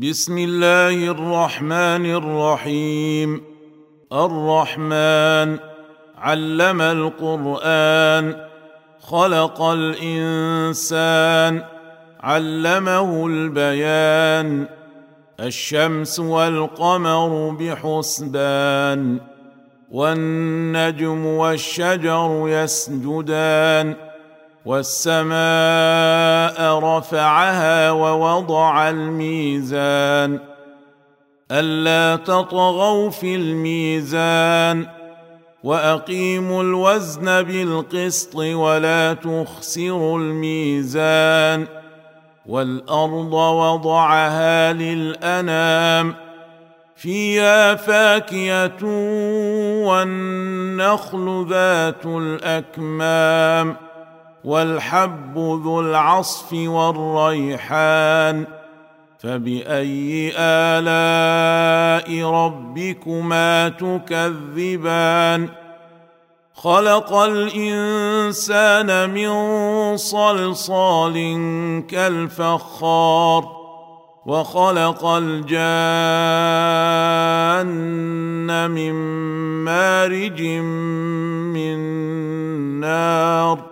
بسم الله الرحمن الرحيم. الرحمن علم القرآن خلق الإنسان علمه البيان الشمس والقمر بحسبان والنجم والشجر يسجدان. والسماء رفعها ووضع الميزان ألا تطغوا في الميزان وأقيموا الوزن بالقسط ولا تخسروا الميزان والأرض وضعها للأنام فيها فاكهة والنخل ذات الأكمام والحب ذو العصف والريحان فبأي آلاء ربكما تكذبان خلق الإنسان من صلصال كالفخار وخلق الجان من مارج من نار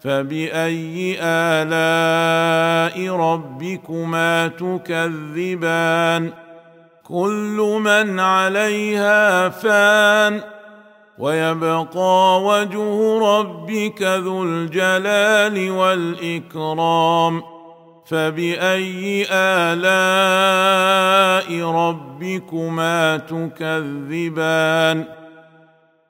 فباي الاء ربكما تكذبان كل من عليها فان ويبقى وجه ربك ذو الجلال والاكرام فباي الاء ربكما تكذبان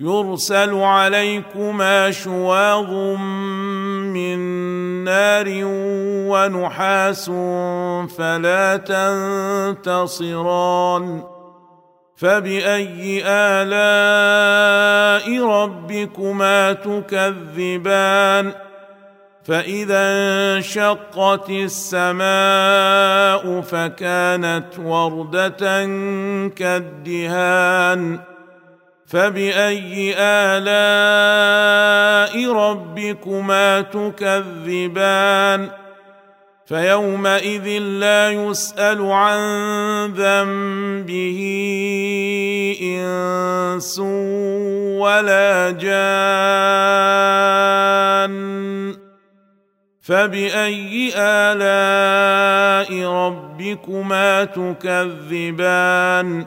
يرسل عليكما شواظ من نار ونحاس فلا تنتصران. فبأي آلاء ربكما تكذبان؟ فإذا انشقت السماء فكانت وردة كالدهان. فباي الاء ربكما تكذبان فيومئذ لا يسال عن ذنبه انس ولا جان فباي الاء ربكما تكذبان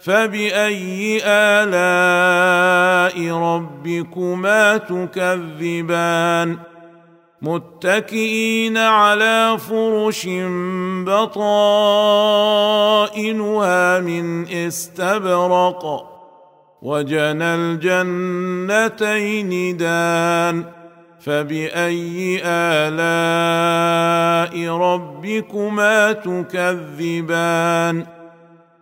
فباي الاء ربكما تكذبان متكئين على فرش بطائنها من استبرق وجنى الجنتين دان فباي الاء ربكما تكذبان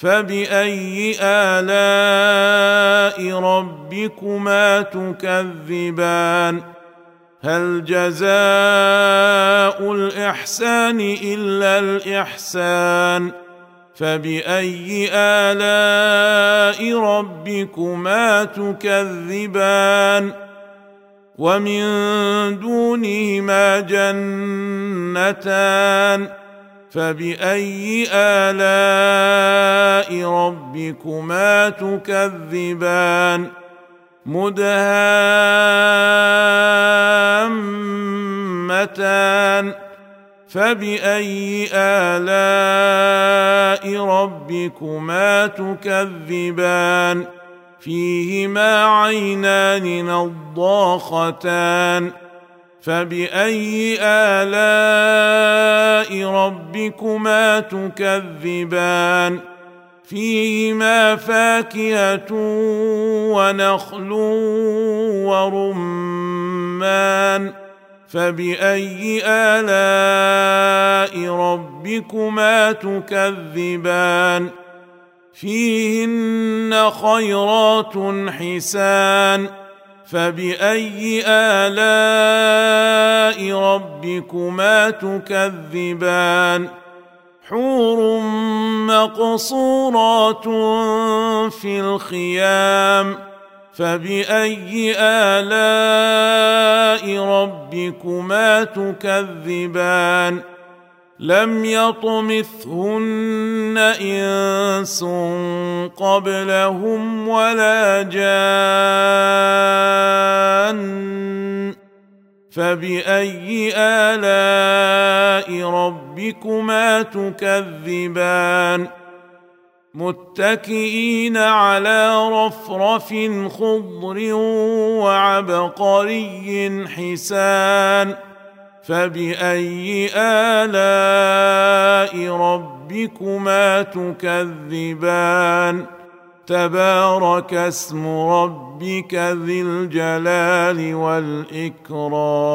فباي الاء ربكما تكذبان هل جزاء الاحسان الا الاحسان فباي الاء ربكما تكذبان ومن دونهما جنتان فبأي آلاء ربكما تكذبان؟ مدهامتان. فبأي آلاء ربكما تكذبان؟ فيهما عينان نضاختان. فبأي آلاء ربكما تكذبان فيهما فاكهة ونخل ورمان فبأي آلاء ربكما تكذبان فيهن خيرات حسان فباي الاء ربكما تكذبان حور مقصورات في الخيام فباي الاء ربكما تكذبان لم يطمثهن انس قبلهم ولا جان فباي الاء ربكما تكذبان متكئين على رفرف خضر وعبقري حسان فباي الاء ربكما تكذبان تبارك اسم ربك ذي الجلال والإكرام.